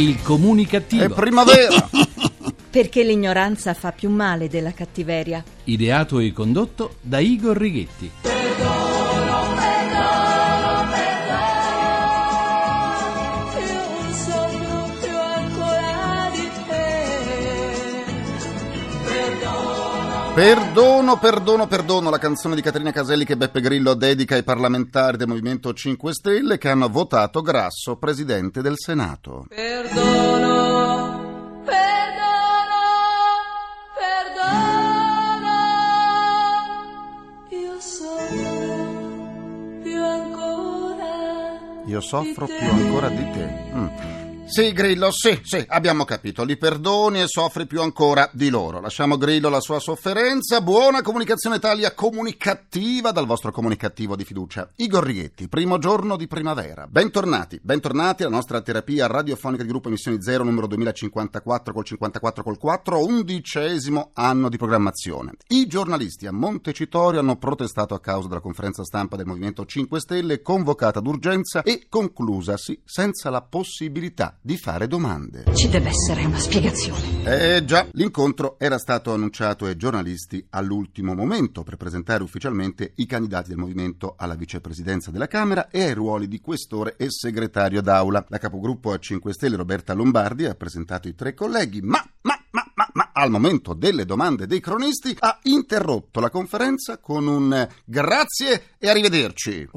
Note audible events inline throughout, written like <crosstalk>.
Il comunicativo. È primavera! <laughs> Perché l'ignoranza fa più male della cattiveria. Ideato e condotto da Igor Righetti. Perdono, perdono, perdono, la canzone di Caterina Caselli che Beppe Grillo dedica ai parlamentari del Movimento 5 Stelle che hanno votato Grasso presidente del Senato. Perdono, perdono, perdono. Io soffro più ancora. Io soffro di più te. ancora di te. Mm. Sì, Grillo, sì, sì, abbiamo capito. Li perdoni e soffri più ancora di loro. Lasciamo Grillo la sua sofferenza. Buona comunicazione Italia comunicativa dal vostro comunicativo di fiducia. Igor Righetti, primo giorno di primavera. Bentornati, bentornati alla nostra terapia radiofonica di gruppo Emissioni Zero numero 2054 col 54 col 4, undicesimo anno di programmazione. I giornalisti a Montecitorio hanno protestato a causa della conferenza stampa del Movimento 5 Stelle convocata d'urgenza e conclusasi senza la possibilità di fare domande. Ci deve essere una spiegazione. Eh già, l'incontro era stato annunciato ai giornalisti all'ultimo momento per presentare ufficialmente i candidati del movimento alla vicepresidenza della Camera e ai ruoli di questore e segretario d'aula. La capogruppo a 5 Stelle Roberta Lombardi ha presentato i tre colleghi, ma, ma, ma, ma, ma al momento delle domande dei cronisti ha interrotto la conferenza con un eh, grazie e arrivederci.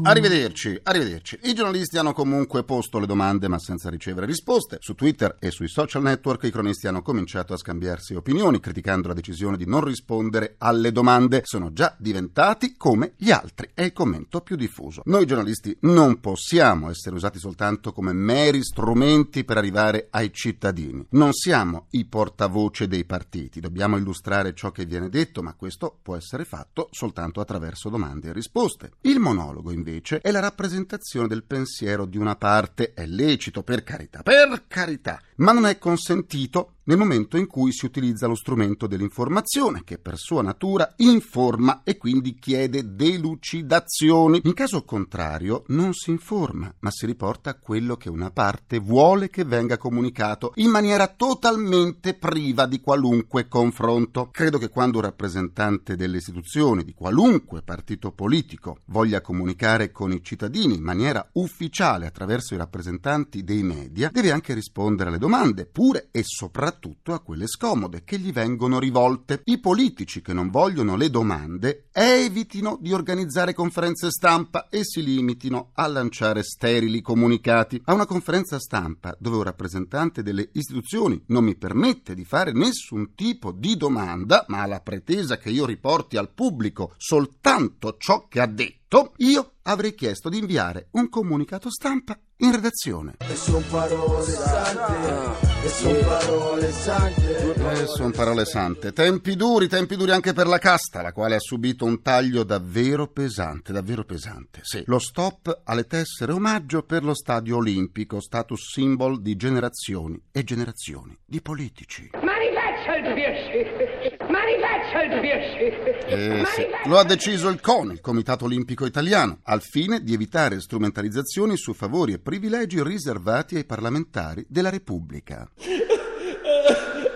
Arrivederci, arrivederci. I giornalisti hanno comunque posto le domande ma senza ricevere risposte. Su Twitter e sui social network i cronisti hanno cominciato a scambiarsi opinioni criticando la decisione di non rispondere alle domande. Sono già diventati come gli altri. È il commento più diffuso. Noi giornalisti non possiamo essere usati soltanto come meri strumenti per arrivare ai cittadini. Non siamo i portavoce dei partiti. Dobbiamo illustrare ciò che viene detto, ma questo può essere fatto soltanto attraverso domande e risposte. Il monologo invece è la rappresentazione del pensiero di una parte. È lecito, per carità, per carità, ma non è consentito nel momento in cui si utilizza lo strumento dell'informazione, che per sua natura informa e quindi chiede delucidazioni. In caso contrario, non si informa, ma si riporta quello che una parte vuole che venga comunicato in maniera totalmente priva di qualunque confronto. Credo che quando un rappresentante delle istituzioni, di qualunque partito politico, voglia comunicare con i cittadini in maniera ufficiale attraverso i rappresentanti dei media, deve anche rispondere alle domande, pure e soprattutto a quelle scomode che gli vengono rivolte. I politici che non vogliono le domande evitino di organizzare conferenze stampa e si limitino a lanciare sterili comunicati. A una conferenza stampa dove un rappresentante delle istituzioni non mi permette di fare nessun tipo di domanda, ma ha la pretesa che io riporti al pubblico soltanto ciò che ha detto, io avrei chiesto di inviare un comunicato stampa in redazione. E son parole sante, e son parole sante. Eh, sono parole sante. Tempi duri, tempi duri anche per la casta, la quale ha subito un taglio davvero pesante, davvero pesante. Sì, lo stop alle tessere omaggio per lo stadio olimpico, status symbol di generazioni e generazioni di politici. Ma rifaccia il Pirsci! Ma rifaccia il Pirsci! Eh, sì. Lo ha deciso il CONI, il Comitato Olimpico Italiano, al fine di evitare strumentalizzazioni su favori e privilegi riservati ai parlamentari della Repubblica. <laughs>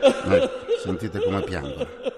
Ecco, sentite come piangono.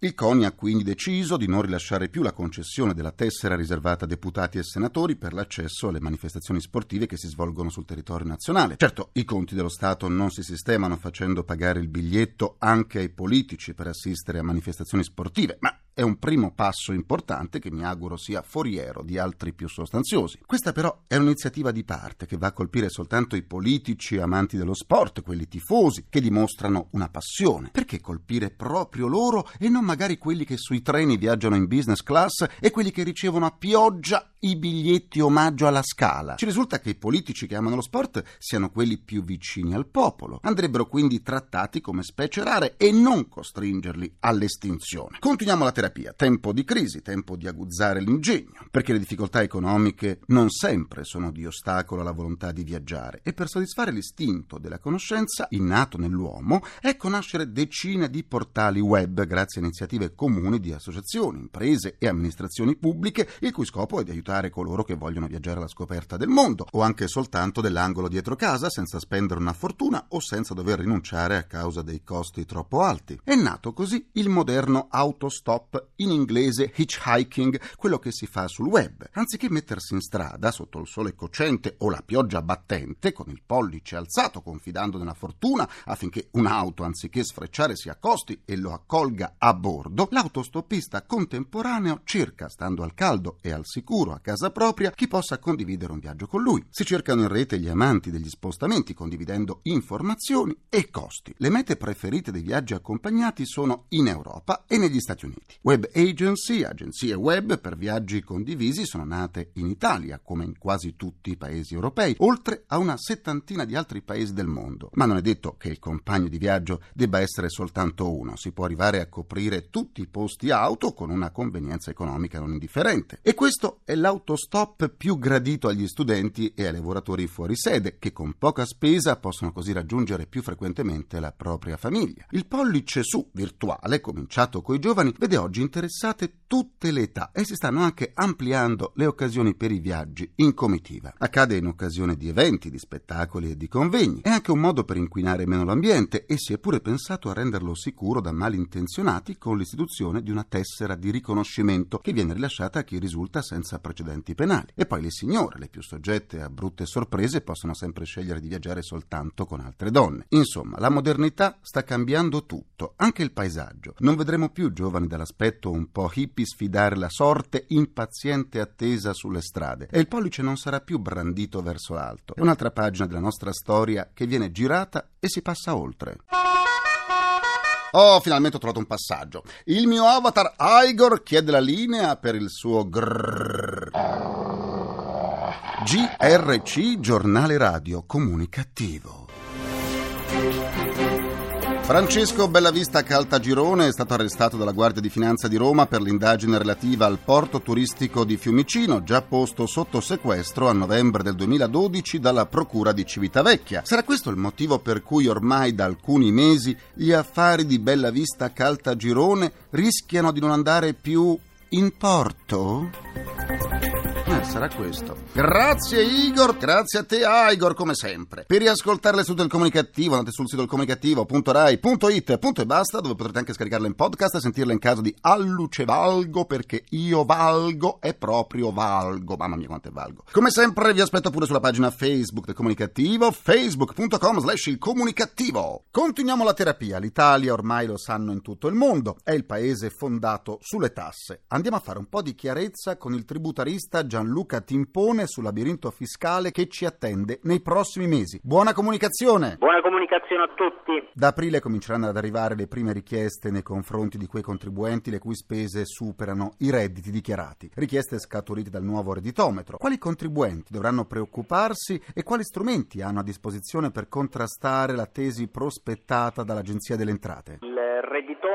Il CONI ha quindi deciso di non rilasciare più la concessione della tessera riservata a deputati e senatori per l'accesso alle manifestazioni sportive che si svolgono sul territorio nazionale. Certo, i conti dello Stato non si sistemano facendo pagare il biglietto anche ai politici per assistere a manifestazioni sportive, ma è un primo passo importante che mi auguro sia foriero di altri più sostanziosi. Questa però è un'iniziativa di parte che va a colpire soltanto i politici amanti dello sport, quelli tifosi, che dimostrano una passione. Perché colpire proprio loro e non magari quelli che sui treni viaggiano in business class e quelli che ricevono a pioggia i biglietti omaggio alla scala? Ci risulta che i politici che amano lo sport siano quelli più vicini al popolo. Andrebbero quindi trattati come specie rare e non costringerli all'estinzione. Continuiamo la terapia. Tempo di crisi, tempo di aguzzare l'ingegno, perché le difficoltà economiche non sempre sono di ostacolo alla volontà di viaggiare e per soddisfare l'istinto della conoscenza innato nell'uomo, ecco nascere decine di portali web grazie a iniziative comuni di associazioni, imprese e amministrazioni pubbliche, il cui scopo è di aiutare aiutare coloro che vogliono viaggiare alla scoperta del mondo, o anche soltanto dell'angolo dietro casa senza spendere una fortuna o senza dover rinunciare a causa dei costi troppo alti. È nato così il moderno autostop, in inglese hitchhiking, quello che si fa sul web. Anziché mettersi in strada sotto il sole cocente o la pioggia battente, con il pollice alzato confidando nella fortuna affinché un'auto anziché sfrecciare si accosti e lo accolga a bordo, l'autostoppista contemporaneo cerca, stando al caldo e al sicuro a casa propria, chi possa condividere un viaggio con lui. Si cercano in rete gli amanti degli spostamenti condividendo informazioni e costi. Le mete preferite dei viaggi accompagnati sono in Europa e negli Stati Uniti. Web agency, agenzie web per viaggi condivisi sono nate in Italia, come in quasi tutti i paesi europei, oltre a una settantina di altri paesi del mondo. Ma non è detto che il compagno di viaggio debba essere soltanto uno, si può arrivare a coprire tutti i posti auto con una convenienza economica non indifferente. E questo è l'autostop più gradito agli studenti e ai lavoratori fuori sede, che con poca spesa possono così raggiungere più frequentemente la propria famiglia. Il pollice su virtuale, cominciato coi giovani, vede oggi interessate tutte le età e si stanno anche ampliando le occasioni per i viaggi in comitiva. Accade in occasione di eventi, di spettacoli e di convegni. È anche un modo per inquinare meno l'ambiente e si è pure pensato a renderlo sicuro da malintenzionati con l'istituzione di una tessera di riconoscimento che viene rilasciata a chi risulta senza precedenti penali. E poi le signore, le più soggette a brutte sorprese, possono sempre scegliere di viaggiare soltanto con altre donne. Insomma, la modernità sta cambiando tutto, anche il paesaggio. Non vedremo più giovani dall'aspetto un po' hippie sfidare la sorte in paziente attesa sulle strade e il pollice non sarà più brandito verso l'alto. È un'altra pagina della nostra storia che viene girata e si passa oltre. Oh, finalmente ho trovato un passaggio. Il mio avatar Igor chiede la linea per il suo grrrr. GRC Giornale Radio Comunicativo. Francesco Bellavista Caltagirone è stato arrestato dalla Guardia di Finanza di Roma per l'indagine relativa al porto turistico di Fiumicino, già posto sotto sequestro a novembre del 2012 dalla Procura di Civitavecchia. Sarà questo il motivo per cui ormai da alcuni mesi gli affari di Bellavista Caltagirone rischiano di non andare più in porto? Eh, sarà questo. Grazie Igor, grazie a te Igor come sempre. Per riascoltare sedute del comunicativo andate sul sito del comunicativo.rai.it punto e basta dove potrete anche scaricarle in podcast e sentirle in caso di alluce valgo perché io valgo e proprio valgo. Mamma mia quanto è valgo. Come sempre vi aspetto pure sulla pagina Facebook del comunicativo facebook.com slash il comunicativo. Continuiamo la terapia. L'Italia ormai lo sanno in tutto il mondo. È il paese fondato sulle tasse. Andiamo a fare un po' di chiarezza con il tributarista Gianluca Timpone sul labirinto fiscale che ci attende nei prossimi mesi. Buona comunicazione! Buona comunicazione a tutti. Da aprile cominceranno ad arrivare le prime richieste nei confronti di quei contribuenti le cui spese superano i redditi dichiarati. Richieste scaturite dal nuovo redditometro. Quali contribuenti dovranno preoccuparsi e quali strumenti hanno a disposizione per contrastare la tesi prospettata dall'Agenzia delle Entrate? Il redditometro,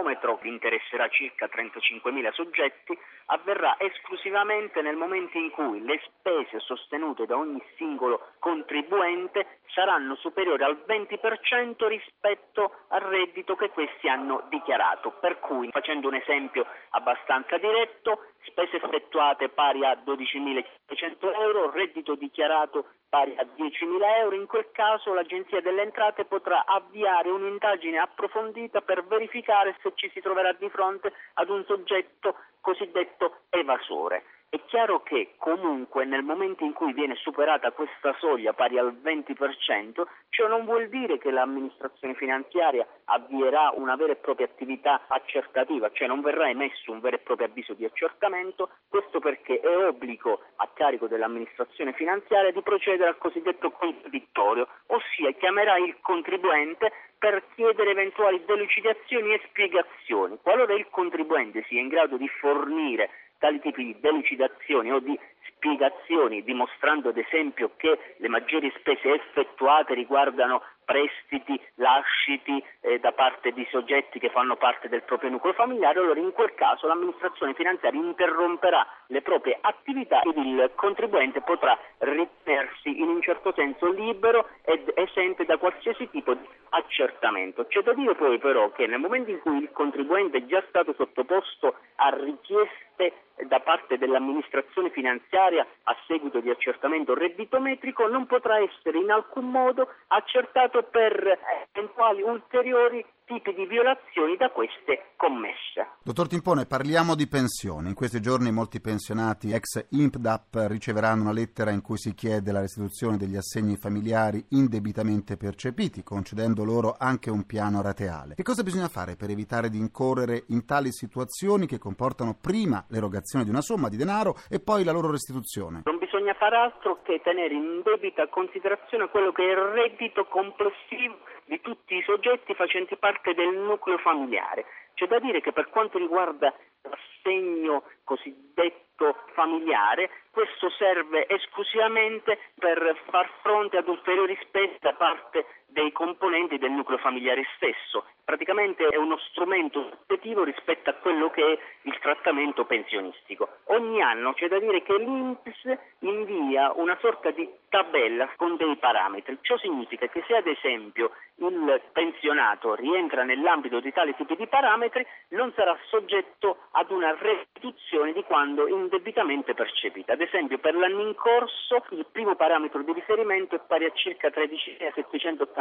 che interesserà circa 35.000 soggetti, avverrà esclusivamente nel momento in cui le spese sostenute da ogni singolo contribuente saranno superiori al 20% rispetto al reddito che questi hanno dichiarato. Per cui, facendo un esempio abbastanza diretto, spese effettuate pari a 12.500 euro, reddito dichiarato pari a 10.000 euro, in quel caso l'Agenzia delle Entrate potrà avviare un'indagine approfondita per verificare se ci si troverà di fronte ad un soggetto cosiddetto evasore. È chiaro che comunque nel momento in cui viene superata questa soglia pari al 20%, ciò non vuol dire che l'amministrazione finanziaria avvierà una vera e propria attività accertativa, cioè non verrà emesso un vero e proprio avviso di accertamento, questo perché è obbligo a carico dell'amministrazione finanziaria di procedere al cosiddetto contraddittorio, ossia chiamerà il contribuente per chiedere eventuali delucidazioni e spiegazioni. Qualora il contribuente sia in grado di fornire tali tipi di delucidazioni o di spiegazioni, dimostrando ad esempio che le maggiori spese effettuate riguardano prestiti, lasciti eh, da parte di soggetti che fanno parte del proprio nucleo familiare, allora in quel caso l'amministrazione finanziaria interromperà le proprie attività ed il contribuente potrà ritenersi in un certo senso libero ed esente da qualsiasi tipo di accertamento. C'è da dire poi però che nel momento in cui il contribuente è già stato sottoposto a richieste da parte dell'amministrazione finanziaria a seguito di accertamento redditometrico non potrà essere in alcun modo accertato per eventuali ulteriori tipi di violazioni da queste commesse. Dottor Timpone, parliamo di pensioni. In questi giorni molti pensionati ex INPDAP riceveranno una lettera in cui si chiede la restituzione degli assegni familiari indebitamente percepiti, concedendo loro anche un piano rateale. Che cosa bisogna fare per evitare di incorrere in tali situazioni che comportano prima l'erogazione di una somma di denaro e poi la loro restituzione? Non bisogna fare altro che tenere in debita considerazione quello che è il reddito complessivo di tutti i soggetti facenti parte del nucleo familiare. C'è da dire che per quanto riguarda l'assegno cosiddetto familiare, questo serve esclusivamente per far fronte ad ulteriori spese da parte dei componenti del nucleo familiare stesso. Praticamente è uno strumento supplettivo rispetto a quello che è il trattamento pensionistico. Ogni anno c'è da dire che l'INPS invia una sorta di tabella con dei parametri. Ciò significa che se ad esempio il pensionato rientra nell'ambito di tali tipi di parametri, non sarà soggetto ad una restituzione di quando indebitamente percepita. Ad esempio, per l'anno in corso il primo parametro di riferimento è pari a circa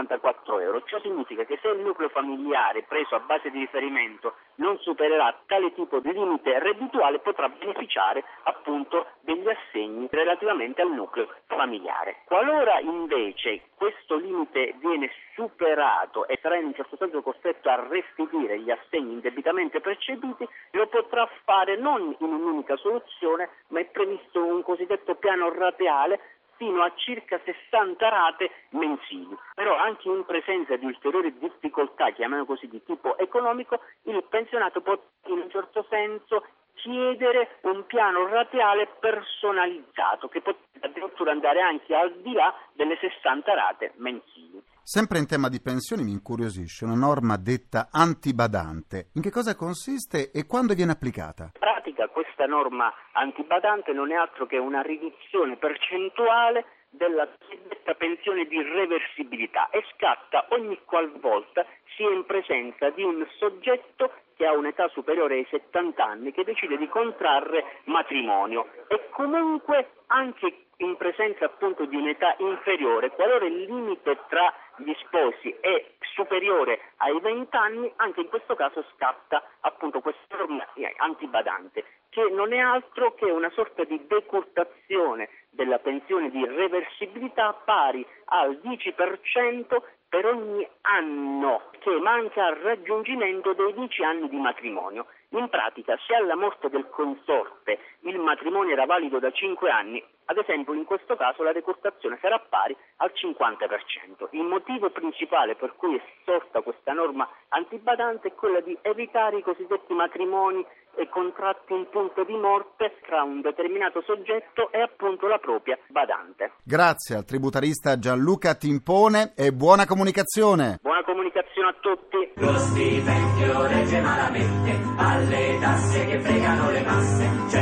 13.784 euro. Ciò significa che se il nucleo familiare preso a base di riferimento non supererà tale tipo di limite reddituale, potrà beneficiare appunto degli assegni relativamente al nucleo familiare. Qualora invece questo limite viene superato e sarà in un certo senso costretto a restituire gli assegni indebitamente percepiti, lo potrà fare non in un'unica soluzione, ma è previsto un cosiddetto piano rateale fino a circa 60 rate mensili. Però anche in presenza di ulteriori difficoltà, chiamiamo così, di tipo economico, il pensionato può in un certo senso chiedere un piano rateale personalizzato che potrebbe addirittura andare anche al di là delle 60 rate mensili. Sempre in tema di pensioni mi incuriosisce una norma detta antibadante. In che cosa consiste e quando viene applicata? Pratica questa norma antibadante non è altro che una riduzione percentuale della cosiddetta pensione di reversibilità e scatta ogni qualvolta si è in presenza di un soggetto che ha un'età superiore ai 70 anni che decide di contrarre matrimonio e comunque anche in presenza appunto di un'età inferiore, qualora il limite tra gli sposi è superiore ai 20 anni, anche in questo caso scatta appunto questa norma antibadante, che non è altro che una sorta di decurtazione della pensione di reversibilità pari al 10% per ogni anno che manca al raggiungimento dei 10 anni di matrimonio. In pratica, se alla morte del consorte il matrimonio era valido da 5 anni, ad esempio in questo caso la decurtazione sarà pari al 50%. Il motivo principale per cui è sorta questa norma antibadante è quella di evitare i cosiddetti matrimoni e contratti in punto di morte tra un determinato soggetto e appunto la propria badante. Grazie al tributarista Gianluca Timpone e buona comunicazione. Buona comunicazione a tutti. Lo stipendio regge malamente alle tasse che fregano le masse.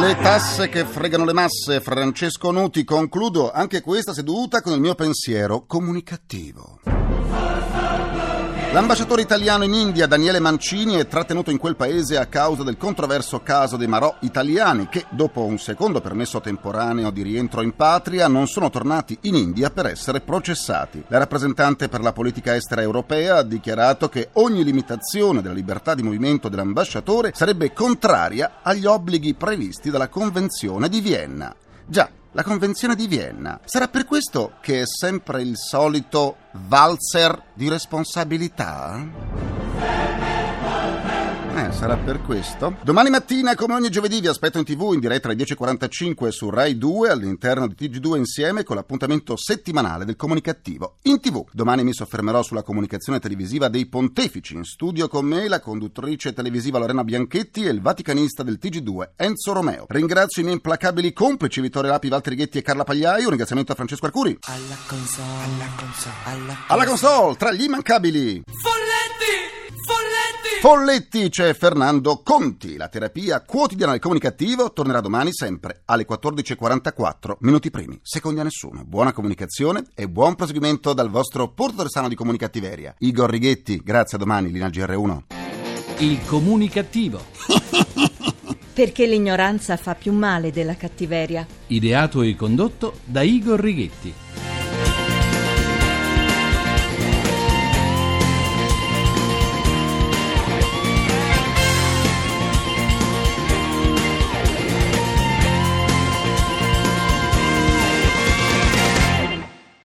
Le tasse che fregano le masse, Francesco Nuti. Concludo anche questa seduta con il mio pensiero comunicativo. L'ambasciatore italiano in India, Daniele Mancini, è trattenuto in quel paese a causa del controverso caso dei Marò italiani che, dopo un secondo permesso temporaneo di rientro in patria, non sono tornati in India per essere processati. La rappresentante per la politica estera europea ha dichiarato che ogni limitazione della libertà di movimento dell'ambasciatore sarebbe contraria agli obblighi previsti dalla Convenzione di Vienna. Già, la Convenzione di Vienna. Sarà per questo che è sempre il solito valzer di responsabilità? Sarà per questo. Domani mattina, come ogni giovedì, vi aspetto in tv in diretta alle 10.45 su Rai 2 all'interno di TG2 insieme con l'appuntamento settimanale del comunicativo. In tv, domani mi soffermerò sulla comunicazione televisiva dei pontefici. In studio con me la conduttrice televisiva Lorena Bianchetti e il vaticanista del TG2 Enzo Romeo. Ringrazio i miei implacabili complici Vittorio Lapi, Valtteri Ghetti e Carla Pagliai. Un ringraziamento a Francesco Arcuri. Alla console, alla console, alla Alla console, tra gli immancabili. Folletti! C'è Fernando Conti. La terapia quotidiana del comunicativo tornerà domani sempre alle 14.44, minuti primi, secondi a nessuno. Buona comunicazione e buon proseguimento dal vostro Porto Sano di Comunicattiveria. Igor Righetti, grazie a domani, Lina GR1. Il comunicativo. <laughs> Perché l'ignoranza fa più male della cattiveria. Ideato e condotto da Igor Righetti.